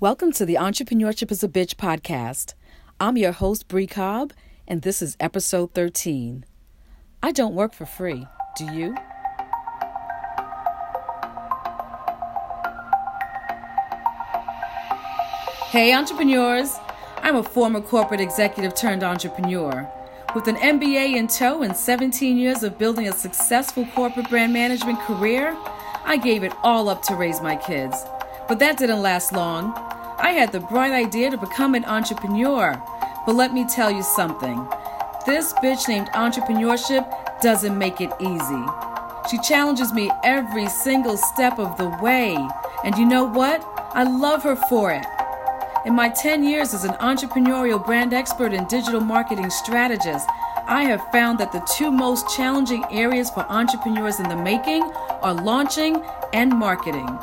Welcome to the Entrepreneurship is a Bitch podcast. I'm your host, Bree Cobb, and this is episode 13. I don't work for free, do you? Hey, entrepreneurs! I'm a former corporate executive turned entrepreneur. With an MBA in tow and 17 years of building a successful corporate brand management career, I gave it all up to raise my kids. But that didn't last long. I had the bright idea to become an entrepreneur. But let me tell you something this bitch named entrepreneurship doesn't make it easy. She challenges me every single step of the way. And you know what? I love her for it. In my 10 years as an entrepreneurial brand expert and digital marketing strategist, I have found that the two most challenging areas for entrepreneurs in the making are launching and marketing.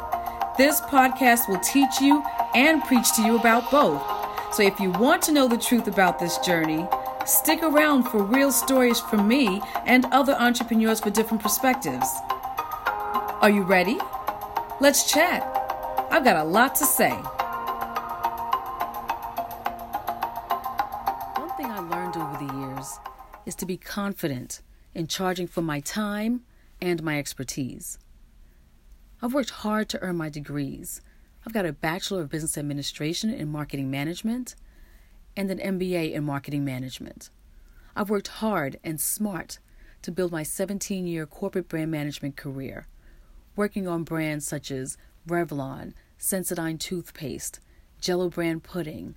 This podcast will teach you and preach to you about both. So if you want to know the truth about this journey, stick around for real stories from me and other entrepreneurs for different perspectives. Are you ready? Let's chat. I've got a lot to say. One thing I learned over the years is to be confident in charging for my time and my expertise. I've worked hard to earn my degrees. I've got a Bachelor of Business Administration in Marketing Management and an MBA in Marketing Management. I've worked hard and smart to build my 17 year corporate brand management career, working on brands such as Revlon, Sensodyne toothpaste, Jello brand pudding,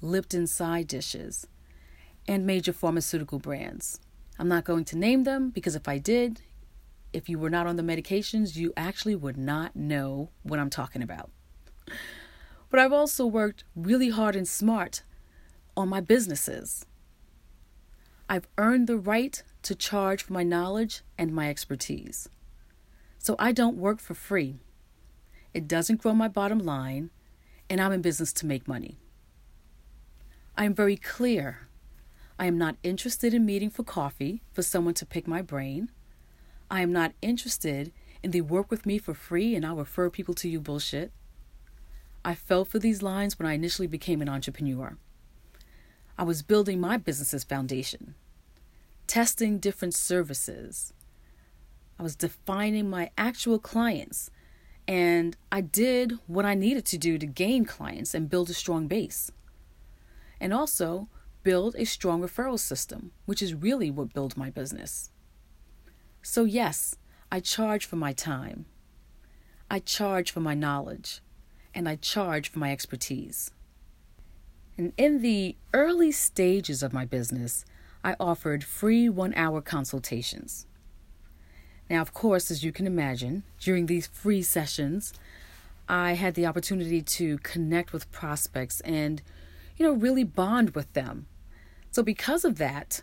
Lipton side dishes, and major pharmaceutical brands. I'm not going to name them because if I did, if you were not on the medications, you actually would not know what I'm talking about. But I've also worked really hard and smart on my businesses. I've earned the right to charge for my knowledge and my expertise. So I don't work for free. It doesn't grow my bottom line, and I'm in business to make money. I am very clear. I am not interested in meeting for coffee for someone to pick my brain. I am not interested in the work with me for free and I'll refer people to you bullshit. I fell for these lines when I initially became an entrepreneur. I was building my business's foundation, testing different services. I was defining my actual clients, and I did what I needed to do to gain clients and build a strong base. And also build a strong referral system, which is really what built my business. So, yes, I charge for my time. I charge for my knowledge. And I charge for my expertise. And in the early stages of my business, I offered free one hour consultations. Now, of course, as you can imagine, during these free sessions, I had the opportunity to connect with prospects and, you know, really bond with them. So, because of that,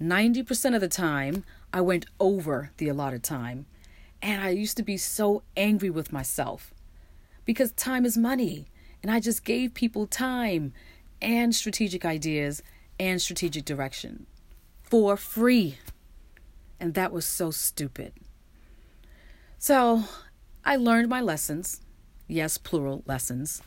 90% of the time, I went over the allotted time. And I used to be so angry with myself because time is money. And I just gave people time and strategic ideas and strategic direction for free. And that was so stupid. So I learned my lessons. Yes, plural lessons.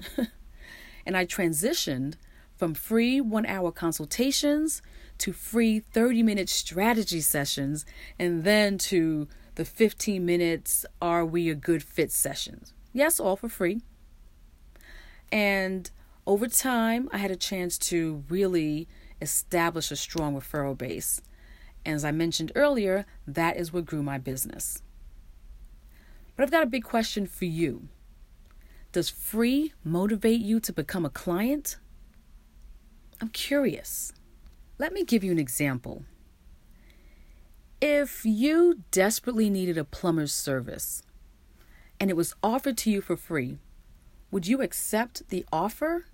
and I transitioned from free one hour consultations to free 30 minute strategy sessions and then to the 15 minutes are we a good fit sessions. Yes, all for free. And over time, I had a chance to really establish a strong referral base. And as I mentioned earlier, that is what grew my business. But I've got a big question for you. Does free motivate you to become a client? I'm curious. Let me give you an example. If you desperately needed a plumber's service and it was offered to you for free, would you accept the offer?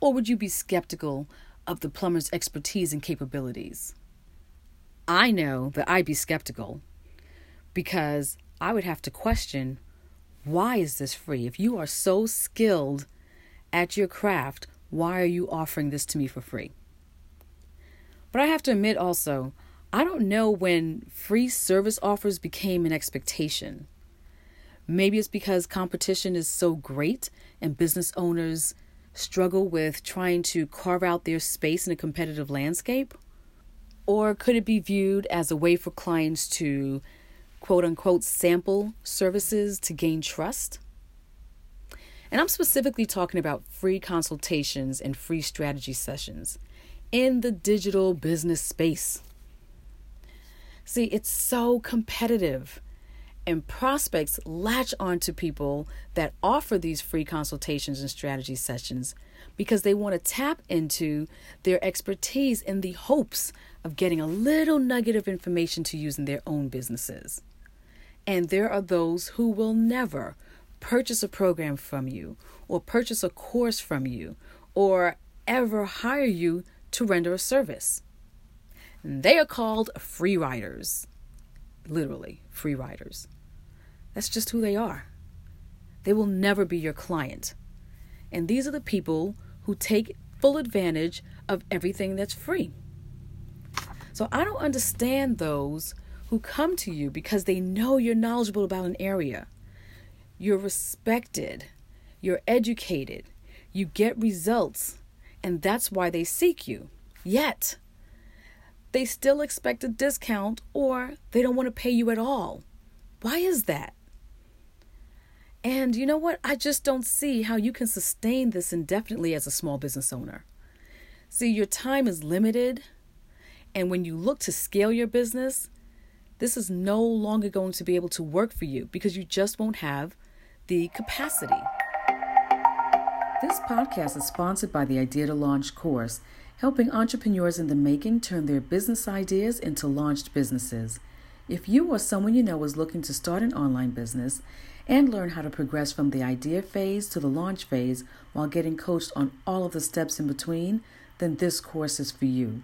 Or would you be skeptical of the plumber's expertise and capabilities? I know that I'd be skeptical because I would have to question why is this free? If you are so skilled at your craft, why are you offering this to me for free? But I have to admit also, I don't know when free service offers became an expectation. Maybe it's because competition is so great and business owners struggle with trying to carve out their space in a competitive landscape? Or could it be viewed as a way for clients to quote unquote sample services to gain trust? And I'm specifically talking about free consultations and free strategy sessions in the digital business space. See, it's so competitive and prospects latch onto people that offer these free consultations and strategy sessions because they want to tap into their expertise in the hopes of getting a little nugget of information to use in their own businesses. And there are those who will never purchase a program from you or purchase a course from you or ever hire you to render a service. They are called free riders. Literally, free riders. That's just who they are. They will never be your client. And these are the people who take full advantage of everything that's free. So I don't understand those who come to you because they know you're knowledgeable about an area. You're respected, you're educated, you get results, and that's why they seek you. Yet, they still expect a discount or they don't want to pay you at all. Why is that? And you know what? I just don't see how you can sustain this indefinitely as a small business owner. See, your time is limited. And when you look to scale your business, this is no longer going to be able to work for you because you just won't have the capacity. This podcast is sponsored by the Idea to Launch course, helping entrepreneurs in the making turn their business ideas into launched businesses. If you or someone you know is looking to start an online business and learn how to progress from the idea phase to the launch phase while getting coached on all of the steps in between, then this course is for you.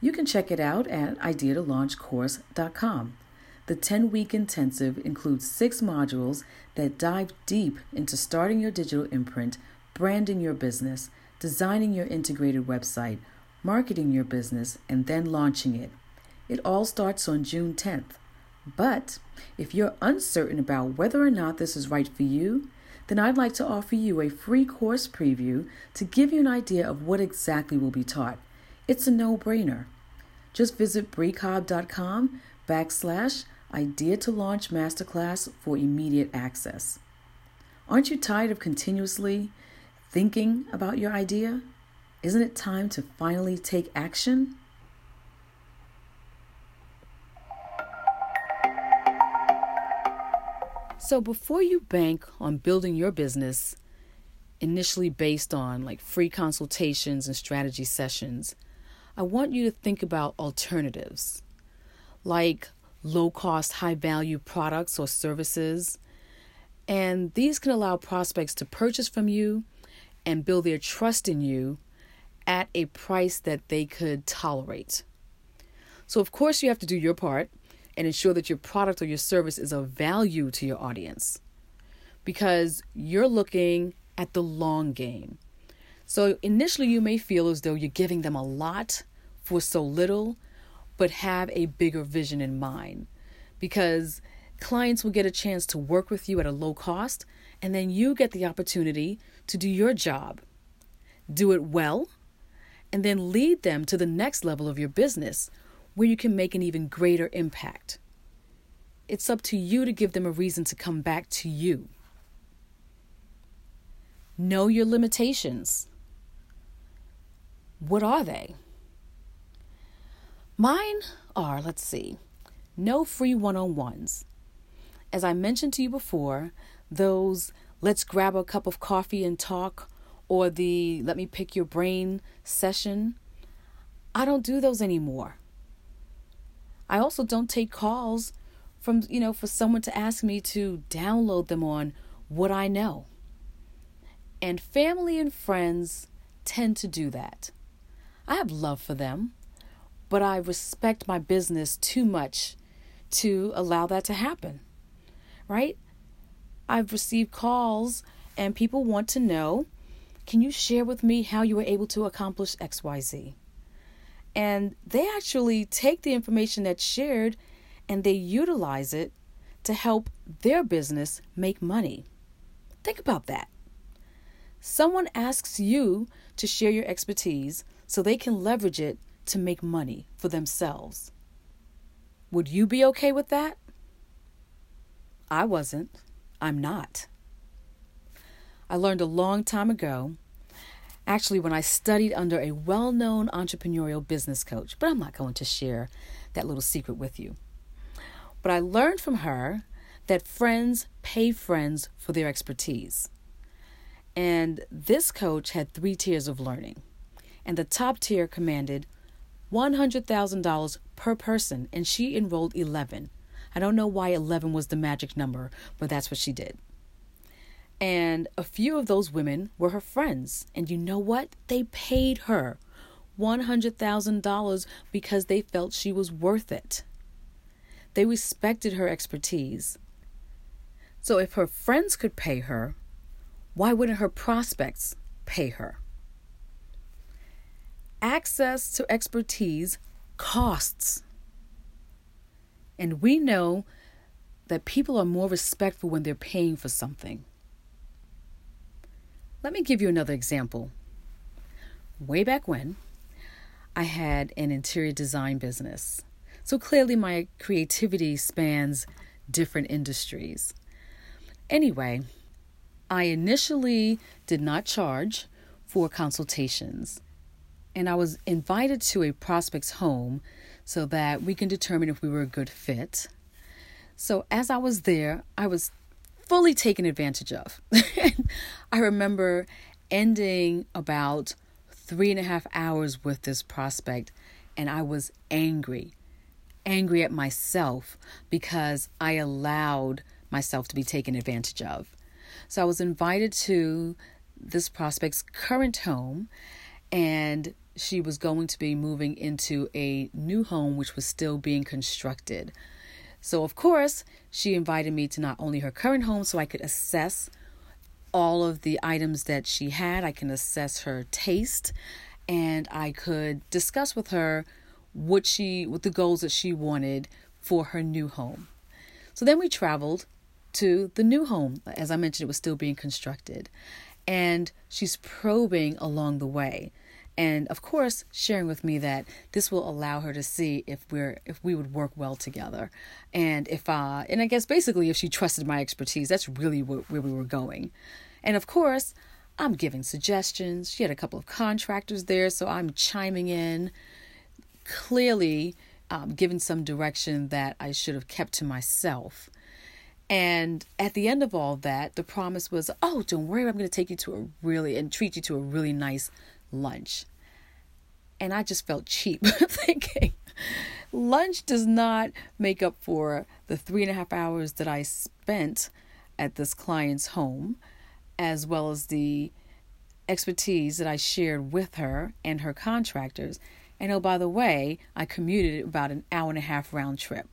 You can check it out at ideatolaunchcourse.com. The 10 week intensive includes six modules that dive deep into starting your digital imprint, branding your business, designing your integrated website, marketing your business, and then launching it. It all starts on June 10th. But if you're uncertain about whether or not this is right for you, then I'd like to offer you a free course preview to give you an idea of what exactly will be taught. It's a no brainer. Just visit breecobb.com backslash idea to launch masterclass for immediate access. Aren't you tired of continuously thinking about your idea? Isn't it time to finally take action? So, before you bank on building your business initially based on like free consultations and strategy sessions, I want you to think about alternatives like low cost, high value products or services. And these can allow prospects to purchase from you and build their trust in you at a price that they could tolerate. So, of course, you have to do your part and ensure that your product or your service is of value to your audience because you're looking at the long game. So initially, you may feel as though you're giving them a lot for so little, but have a bigger vision in mind because clients will get a chance to work with you at a low cost, and then you get the opportunity to do your job, do it well, and then lead them to the next level of your business where you can make an even greater impact. It's up to you to give them a reason to come back to you. Know your limitations. What are they? Mine are, let's see, no free one on ones. As I mentioned to you before, those let's grab a cup of coffee and talk or the let me pick your brain session, I don't do those anymore. I also don't take calls from, you know, for someone to ask me to download them on what I know. And family and friends tend to do that. I have love for them, but I respect my business too much to allow that to happen. Right? I've received calls and people want to know can you share with me how you were able to accomplish XYZ? And they actually take the information that's shared and they utilize it to help their business make money. Think about that. Someone asks you to share your expertise so they can leverage it to make money for themselves. Would you be okay with that? I wasn't. I'm not. I learned a long time ago, actually, when I studied under a well known entrepreneurial business coach, but I'm not going to share that little secret with you. But I learned from her that friends pay friends for their expertise. And this coach had three tiers of learning. And the top tier commanded $100,000 per person, and she enrolled 11. I don't know why 11 was the magic number, but that's what she did. And a few of those women were her friends. And you know what? They paid her $100,000 because they felt she was worth it. They respected her expertise. So if her friends could pay her, why wouldn't her prospects pay her? Access to expertise costs. And we know that people are more respectful when they're paying for something. Let me give you another example. Way back when, I had an interior design business. So clearly, my creativity spans different industries. Anyway, I initially did not charge for consultations, and I was invited to a prospect's home so that we can determine if we were a good fit. So, as I was there, I was fully taken advantage of. I remember ending about three and a half hours with this prospect, and I was angry. Angry at myself because I allowed myself to be taken advantage of. So I was invited to this prospect's current home, and she was going to be moving into a new home which was still being constructed. So, of course, she invited me to not only her current home so I could assess all of the items that she had, I can assess her taste, and I could discuss with her what she what the goals that she wanted for her new home. So then we traveled to the new home. As I mentioned, it was still being constructed. And she's probing along the way and of course sharing with me that this will allow her to see if we're if we would work well together. And if uh and i guess basically if she trusted my expertise that's really wh- where we were going. And of course i'm giving suggestions. She had a couple of contractors there so i'm chiming in. Clearly um, giving some direction that i should have kept to myself. And at the end of all that, the promise was, oh, don't worry, I'm going to take you to a really and treat you to a really nice lunch. And I just felt cheap thinking lunch does not make up for the three and a half hours that I spent at this client's home, as well as the expertise that I shared with her and her contractors. And oh, by the way, I commuted about an hour and a half round trip.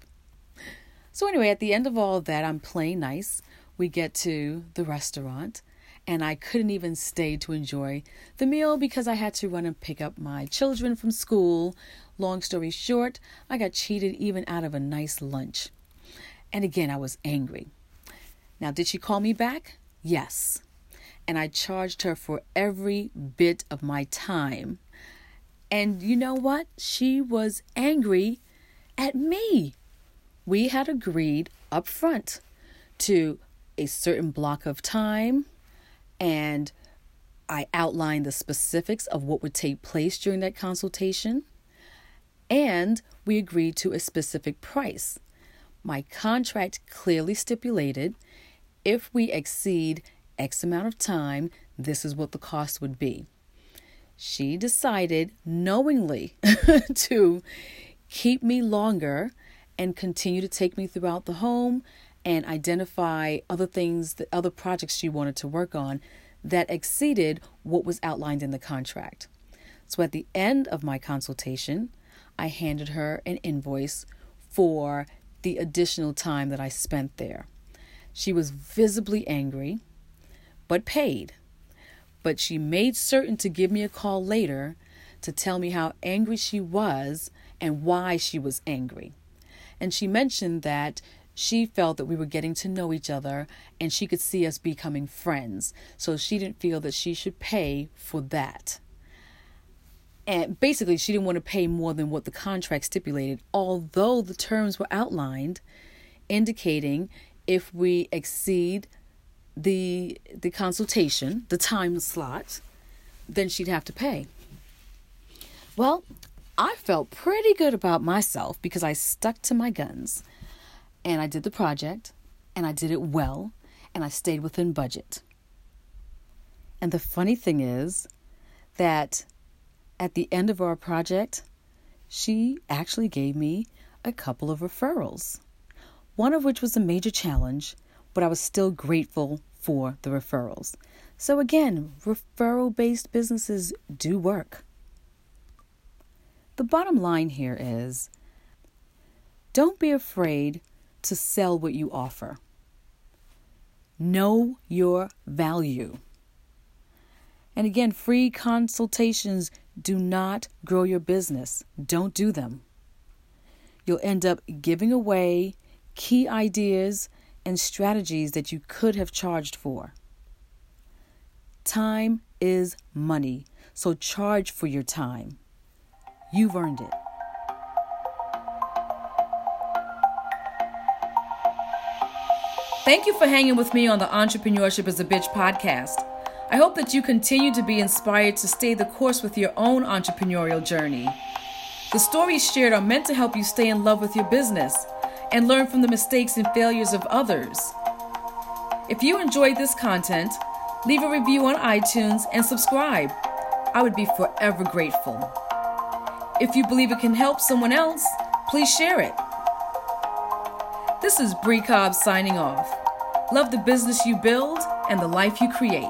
So, anyway, at the end of all that, I'm playing nice. We get to the restaurant and I couldn't even stay to enjoy the meal because I had to run and pick up my children from school. Long story short, I got cheated even out of a nice lunch. And again, I was angry. Now, did she call me back? Yes. And I charged her for every bit of my time. And you know what? She was angry at me. We had agreed up front to a certain block of time and I outlined the specifics of what would take place during that consultation. And we agreed to a specific price. My contract clearly stipulated if we exceed X amount of time, this is what the cost would be. She decided knowingly to keep me longer and continue to take me throughout the home and identify other things, the other projects she wanted to work on that exceeded what was outlined in the contract. So at the end of my consultation, I handed her an invoice for the additional time that I spent there. She was visibly angry, but paid. But she made certain to give me a call later to tell me how angry she was and why she was angry. And she mentioned that she felt that we were getting to know each other and she could see us becoming friends. So she didn't feel that she should pay for that. And basically, she didn't want to pay more than what the contract stipulated, although the terms were outlined indicating if we exceed the the consultation, the time slot, then she'd have to pay. Well, I felt pretty good about myself because I stuck to my guns and I did the project and I did it well and I stayed within budget. And the funny thing is that at the end of our project, she actually gave me a couple of referrals, one of which was a major challenge, but I was still grateful for the referrals. So, again, referral based businesses do work. The bottom line here is don't be afraid to sell what you offer. Know your value. And again, free consultations do not grow your business. Don't do them. You'll end up giving away key ideas and strategies that you could have charged for. Time is money, so charge for your time. You've earned it. Thank you for hanging with me on the Entrepreneurship is a Bitch podcast. I hope that you continue to be inspired to stay the course with your own entrepreneurial journey. The stories shared are meant to help you stay in love with your business and learn from the mistakes and failures of others. If you enjoyed this content, leave a review on iTunes and subscribe. I would be forever grateful. If you believe it can help someone else, please share it. This is Bree Cobb signing off. Love the business you build and the life you create.